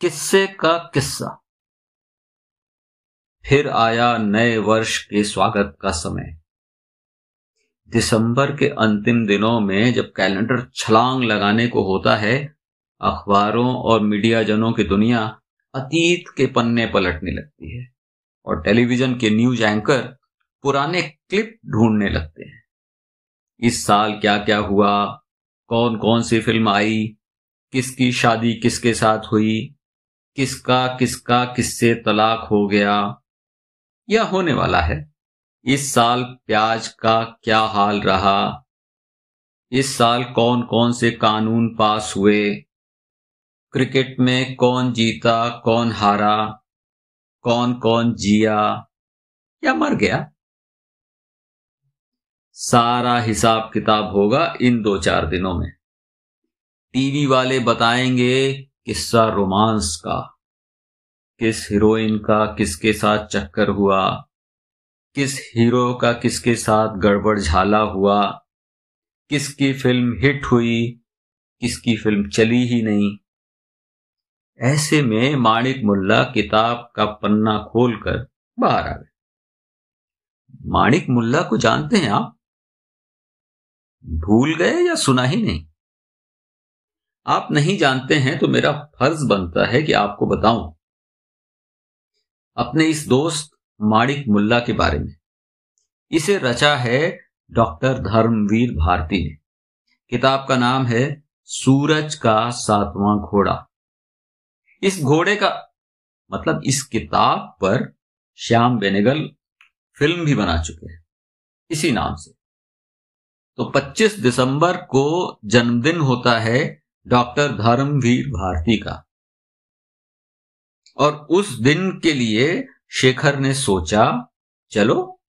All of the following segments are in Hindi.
किस्से का किस्सा। फिर आया नए वर्ष के स्वागत का समय। दिसंबर के अंतिम दिनों में जब कैलेंडर छलांग लगाने को होता है, अखबारों और मीडिया जनों की दुनिया अतीत के पन्ने पलटने लगती है और टेलीविज़न के न्यूज़ एंकर पुराने क्लिप ढूँढने लगते हैं। इस साल क्या क्या हुआ? कौन कौन सी फ़िल्म आई? किसकी शादी किसके साथ हुई? किसका किसका, किससे तलाक हो गया? या होने वाला है। इस साल प्याज का क्या हाल रहा? इस साल कौन कौन से कानून पास हुए? क्रिकेट में कौन जीता, कौन हारा? कौन कौन जिया? या मर गया? सारा हिसाब किताब होगा इन दो चार दिनों में। टीवी वाले बताएँगे किस्सा रोमांस का, किस हीरोइन का किसके साथ चक्कर हुआ, किस हीरो का किसके साथ गड़बड़ झाला हुआ, किसकी फ़िल्म हिट हुई, किसकी फ़िल्म चली ही नहीं। ऐसे में माणिक मुल्ला किताब का पन्ना खोलकर बाहर आ गए। माणिक मुल्ला को जानते हैं आप? भूल गए या सुना ही नहीं? आप नहीं जानते हैं तो मेरा फ़र्ज़ बनता है कि आपको बताऊँ। अपने इस दोस्त माणिक मुल्ला के बारे में। इसे रचा है डॉक्टर धर्मवीर भारती ने। किताब का नाम है सूरज का सातवां घोड़ा। इस घोड़े का मतलब इस किताब पर श्याम बेनेगल फ़िल्म भी बना चुके हैं। इसी नाम से। तो 25 दिसंबर को जन्मदिन होता है डॉक्टर धर्मवीर भारती का। और उस दिन के लिए शेखर ने सोचा, चलो,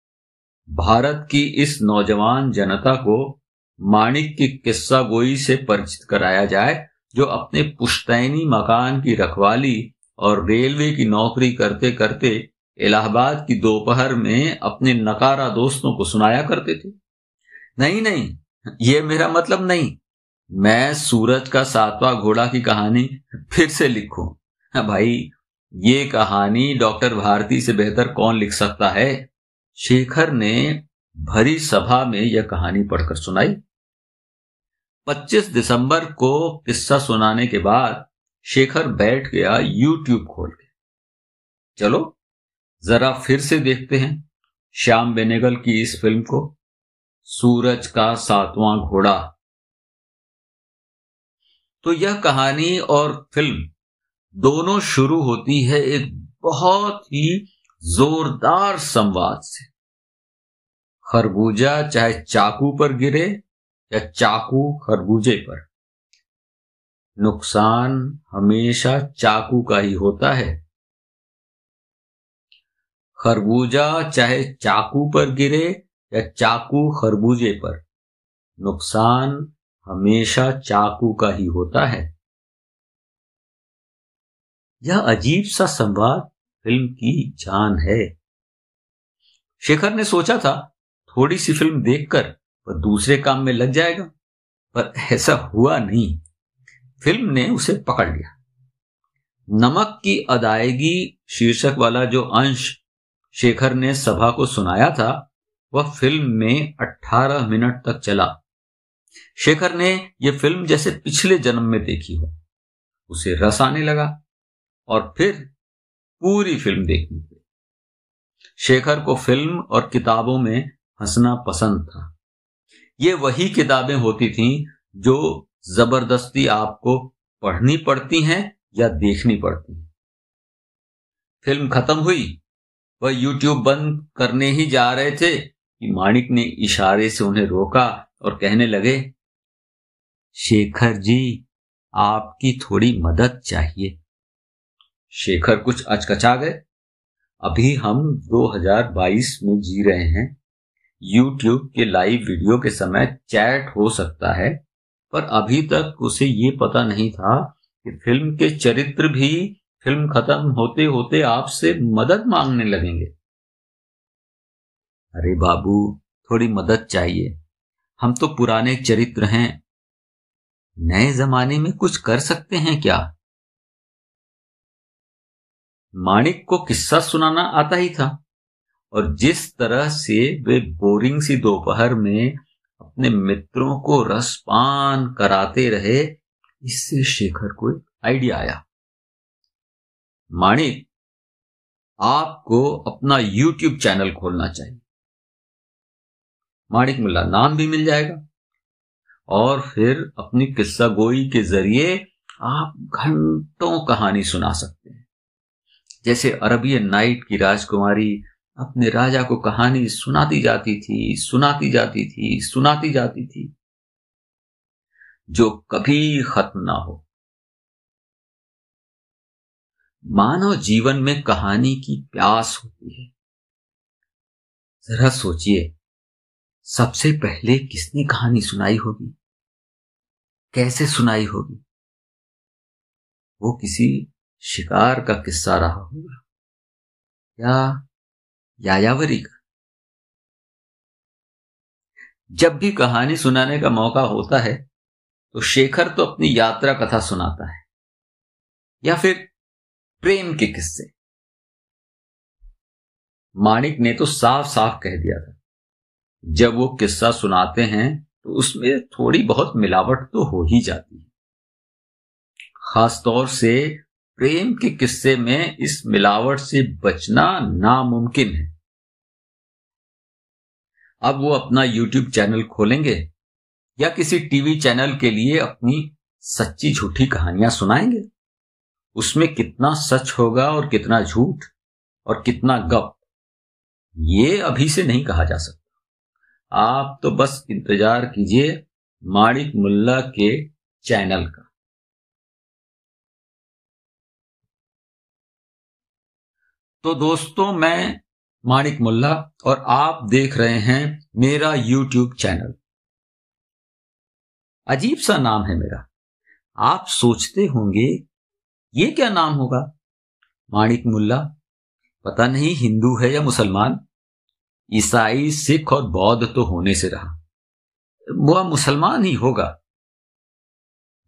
भारत की इस नौजवान जनता को माणिक की किस्सा गोई से परिचित कराया जाए, जो अपने पुश्तैनी मकान की रखवाली और रेलवे की नौकरी करते करते इलाहाबाद की दोपहर में अपने नकारा दोस्तों को सुनाया करते थे। नहीं नहीं, ये मेरा मतलब नहीं। मैं सूरज का सातवां घोड़ा की कहानी फिर से लिखूं। भाई, ये कहानी डॉक्टर भारती से बेहतर कौन लिख सकता है? शेखर ने भरी सभा में यह कहानी पढ़कर सुनाई। 25 दिसंबर को किस्सा सुनाने के बाद शेखर बैठ गया यूट्यूब खोल के। चलो, जरा फिर से देखते हैं श्याम बेनेगल की इस फ़िल्म को। सूरज का सातवां घोड़ा। तो यह कहानी और फ़िल्म दोनों शुरू होती है एक बहुत ही जोरदार संवाद से। खरबूजा चाहे चाकू पर गिरे या चाकू खरबूजे पर। नुकसान हमेशा चाकू का ही होता है। खरबूजा चाहे चाकू पर गिरे या चाकू खरबूजे पर, नुकसान हमेशा चाकू का ही होता है। यह अजीब सा संवाद फ़िल्म की जान है। शेखर ने सोचा था, थोड़ी सी फ़िल्म देखकर वह दूसरे काम में लग जाएगा, पर ऐसा हुआ नहीं। फ़िल्म ने उसे पकड़ लिया। नमक की अदायगी शीर्षक वाला जो अंश शेखर ने सभा को सुनाया था, वह फ़िल्म में 18 मिनट तक चला। शेखर ने यह फ़िल्म जैसे पिछले जन्म में देखी हो। उसे रस आने लगा और फिर पूरी फ़िल्म देखनी पड़ी शेखर को फ़िल्म और किताबों में हंसना पसंद था। ये वही किताबें होती थीं जो ज़बरदस्ती आपको पढ़नी पड़ती हैं या देखनी पड़ती हैं। फ़िल्म खत्म हुई, वह यूट्यूब बंद करने ही जा रहे थे माणिक ने इशारे से उन्हें रोका और कहने लगे, शेखर जी, आपकी थोड़ी मदद चाहिए। शेखर कुछ अचकचा गए। अभी हम 2022 में जी रहे हैं। YouTube के लाइव वीडियो के समय चैट हो सकता है, पर अभी तक उसे ये पता नहीं था कि फ़िल्म के चरित्र भी फ़िल्म खत्म होते होते आपसे मदद मांगने लगेंगे। अरे बाबू, थोड़ी मदद चाहिए। हम तो पुराने चरित्र हैं। नए जमाने में कुछ कर सकते हैं क्या? माणिक को किस्सा सुनाना आता ही था, और जिस तरह से वे बोरिंग सी दोपहर में अपने मित्रों को रसपान कराते रहे, इससे शेखर को एक आइडिया आया। माणिक, आपको अपना यूट्यूब चैनल खोलना चाहिए। माणिक मुल्ला, नाम भी मिल जाएगा। और फिर अपनी किस्सा गोई के ज़रिए आप घंटों कहानी सुना सकते हैं। जैसे अरबियन नाइट की राजकुमारी अपने राजा को कहानी सुनाती जाती थी, सुनाती जाती थी, सुनाती जाती थी, जो कभी खत्म ना हो। मानव जीवन में कहानी की प्यास होती है। जरा सोचिए सबसे पहले किसने कहानी सुनाई होगी? कैसे सुनाई होगी? वो किसी शिकार का किस्सा रहा होगा। या यायावरी का? जब भी कहानी सुनाने का मौका होता है तो शेखर तो अपनी यात्रा कथा सुनाता है। या फिर प्रेम के किस्से। माणिक ने तो साफ़ साफ़ कह दिया था। जब वो किस्सा सुनाते हैं तो उसमें थोड़ी बहुत मिलावट तो हो ही जाती है। खासतौर से प्रेम के किस्से में इस मिलावट से बचना नामुमकिन है। अब वो अपना यूट्यूब चैनल खोलेंगे या किसी टीवी चैनल के लिए अपनी सच्ची झूठी कहानियाँ सुनाएँगे। उसमें कितना सच होगा और कितना झूठ और कितना गप, ये अभी से नहीं कहा जा सकता। आप तो बस इंतज़ार कीजिए माणिक मुल्ला के चैनल का। तो दोस्तों, मैं माणिक मुल्ला और आप देख रहे हैं मेरा यूट्यूब चैनल। अजीब सा नाम है मेरा। आप सोचते होंगे, ये क्या नाम होगा? माणिक मुल्ला? पता नहीं, हिंदू है या मुसलमान? ईसाई सिख और बौद्ध तो होने से रहा। वह मुसलमान ही होगा।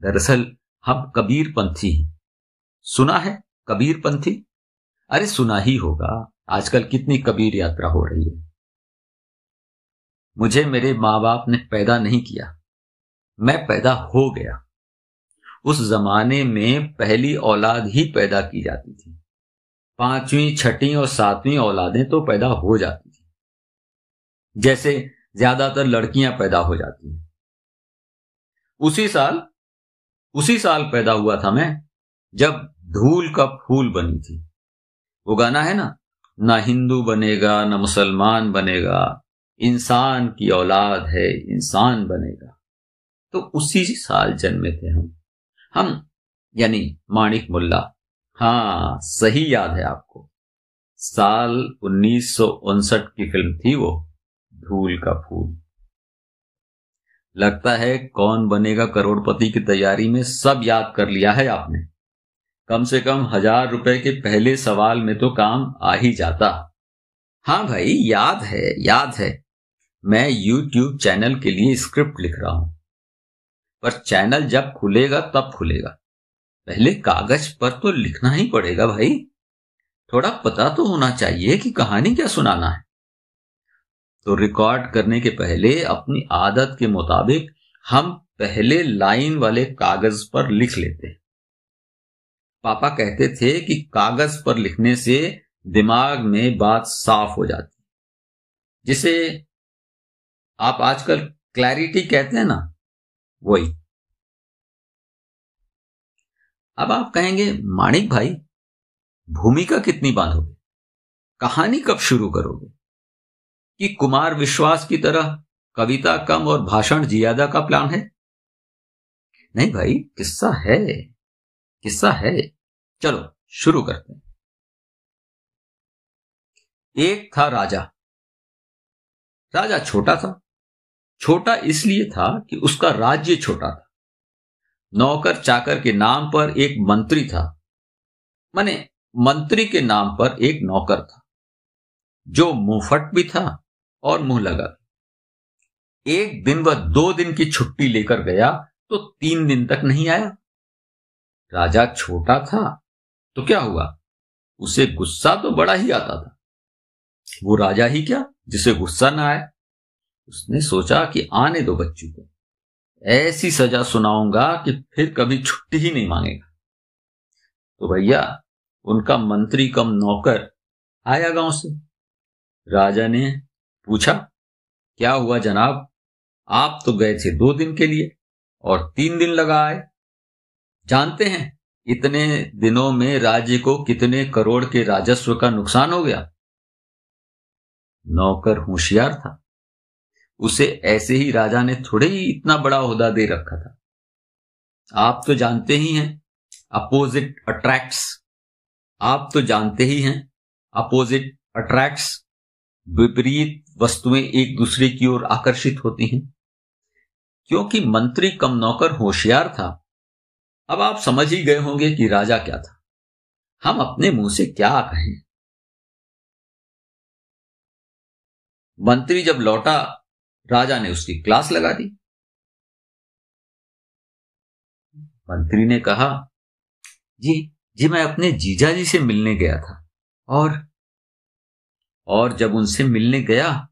दरअसल हम कबीर पंथी हैं। सुना है कबीर पंथी अरे सुना ही होगा। आजकल कितनी कबीर यात्रा हो रही है। मुझे मेरे माँ बाप ने पैदा नहीं किया। मैं पैदा हो गया। उस जमाने में पहली औलाद ही पैदा की जाती थी। पांचवी छठी और सातवीं औलादें तो पैदा हो जाती जैसे ज़्यादातर लड़कियाँ पैदा हो जाती हैं। उसी साल उसी साल पैदा हुआ था मैं, जब धूल का फूल बनी थी। वो गाना है ना? ना हिंदू बनेगा, ना मुसलमान बनेगा, इंसान की औलाद है, इंसान बनेगा। तो उसी साल जन्मे थे हम। हम, यानी माणिक मुल्ला। हाँ सही याद है आपको। साल उन्नीस सौ उनसठ की फ़िल्म थी वो। धूल का फूल। लगता है कौन बनेगा करोड़पति की तैयारी में सब याद कर लिया है आपने। कम से कम हज़ार रुपए के पहले सवाल में तो काम आ ही जाता। हाँ भाई, याद है याद है। मैं यूट्यूब चैनल के लिए स्क्रिप्ट लिख रहा हूँ। पर चैनल जब खुलेगा, तब खुलेगा। पहले कागज़ पर तो लिखना ही पड़ेगा भाई। थोड़ा पता तो होना चाहिए कि कहानी क्या सुनाना है। तो रिकॉर्ड करने के पहले अपनी आदत के मुताबिक हम पहले लाइन वाले कागज़ पर लिख लेते हैं। पापा कहते थे कि कागज़ पर लिखने से दिमाग में बात साफ़ हो जाती जिसे आप आजकल क्लैरिटी कहते हैं ना, वही। अब आप कहेंगे, माणिक भाई, भूमिका कितनी बांधोगे? कहानी कब शुरू करोगे? कि कुमार विश्वास की तरह कविता कम और भाषण ज़्यादा का प्लान है? नहीं भाई, किस्सा है किस्सा है। चलो, शुरू करते हैं। एक था राजा। राजा छोटा था। छोटा इसलिए था कि उसका राज्य छोटा था। नौकर चाकर के नाम पर एक मंत्री था। माने मंत्री के नाम पर एक नौकर था। जो मुंहफट भी था और मुँह लगा। एक दिन वह दो दिन की छुट्टी लेकर गया तो तीन दिन तक नहीं आया। राजा छोटा था तो क्या हुआ? उसे गुस्सा तो बड़ा ही आता था। वो राजा ही क्या जिसे गुस्सा ना आए? उसने सोचा कि आने दो बच्चों को। ऐसी सजा सुनाऊँगा कि फिर कभी छुट्टी ही नहीं मांगेगा। तो भैया, उनका मंत्री कम नौकर आया गाँव से। राजा ने पूछा, क्या हुआ जनाब? आप तो गए थे दो दिन के लिए और तीन दिन लगा आए। जानते हैं, इतने दिनों में राज्य को कितने करोड़ के राजस्व का नुकसान हो गया। नौकर होशियार था। उसे ऐसे ही राजा ने थोड़े ही इतना बड़ा होदा दे रखा था। आप तो जानते ही हैं, अपोजिट अट्रैक्ट्स। आप तो जानते ही हैं, अपोजिट अट्रैक्ट्स विपरीत वस्तुएँ एक दूसरे की ओर आकर्षित होती हैं। क्योंकि मंत्री कम नौकर होशियार था, अब आप समझ ही गए होंगे कि राजा क्या था। हम अपने मुँह से क्या कहें? मंत्री जब लौटा, राजा ने उसकी क्लास लगा दी। मंत्री ने कहा, जी जी, मैं अपने जीजा जी से मिलने गया था और और जब उनसे मिलने गया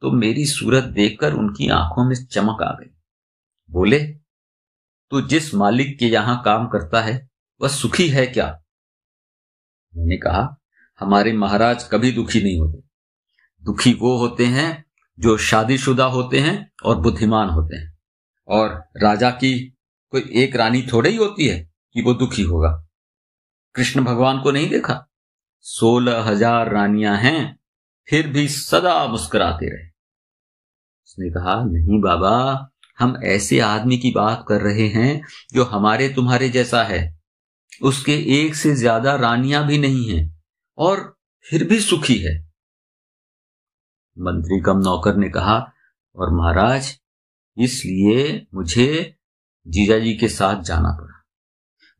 तो मेरी सूरत देखकर उनकी आँखों में चमक आ गई। बोले, तू जिस मालिक के यहाँ काम करता है, वह सुखी है क्या? मैंने कहा, हमारे महाराज कभी दुखी नहीं होते। दुखी वो होते हैं, जो शादीशुदा होते हैं और बुद्धिमान होते हैं। और राजा की कोई एक रानी थोड़ी ही होती है कि वो दुखी होगा। कृष्ण भगवान को नहीं देखा? सोलह हज़ार रानियाँ हैं, फिर भी सदा मुस्कुराते रहे। उसने कहा, नहीं बाबा, हम ऐसे आदमी की बात कर रहे हैं जो हमारे तुम्हारे जैसा है। उसके एक से ज़्यादा रानियाँ भी नहीं हैं और फिर भी सुखी है। मंत्री कम नौकर ने कहा, और महाराज, इसलिए मुझे जीजाजी के साथ जाना पड़ा।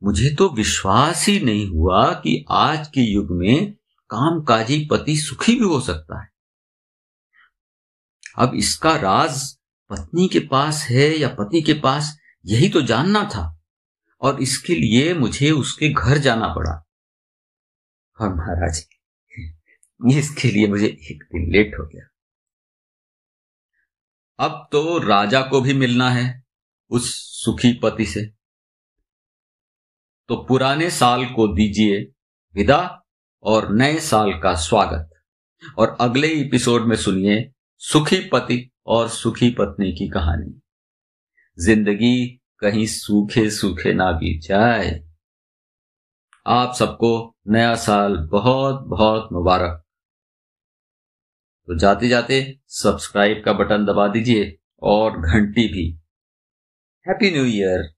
मुझे तो विश्वास ही नहीं हुआ कि आज के युग में कामकाजी पति सुखी भी हो सकता है। अब इसका राज पत्नी के पास है या पति के पास, यही तो जानना था और इसके लिए मुझे उसके घर जाना पड़ा। और महाराज, इसके लिए मुझे एक दिन लेट हो गया। अब तो राजा को भी मिलना है उस सुखी पति से। तो पुराने साल को दीजिए विदा और नए साल का स्वागत। और अगले एपिसोड में सुनिए सुखी पति और सुखी पत्नी की कहानी। ज़िंदगी कहीं सूखे सूखे ना बीत जाए। आप सबको नया साल बहुत बहुत मुबारक। तो जाते जाते सब्सक्राइब का बटन दबा दीजिए और घंटी भी। Happy new year.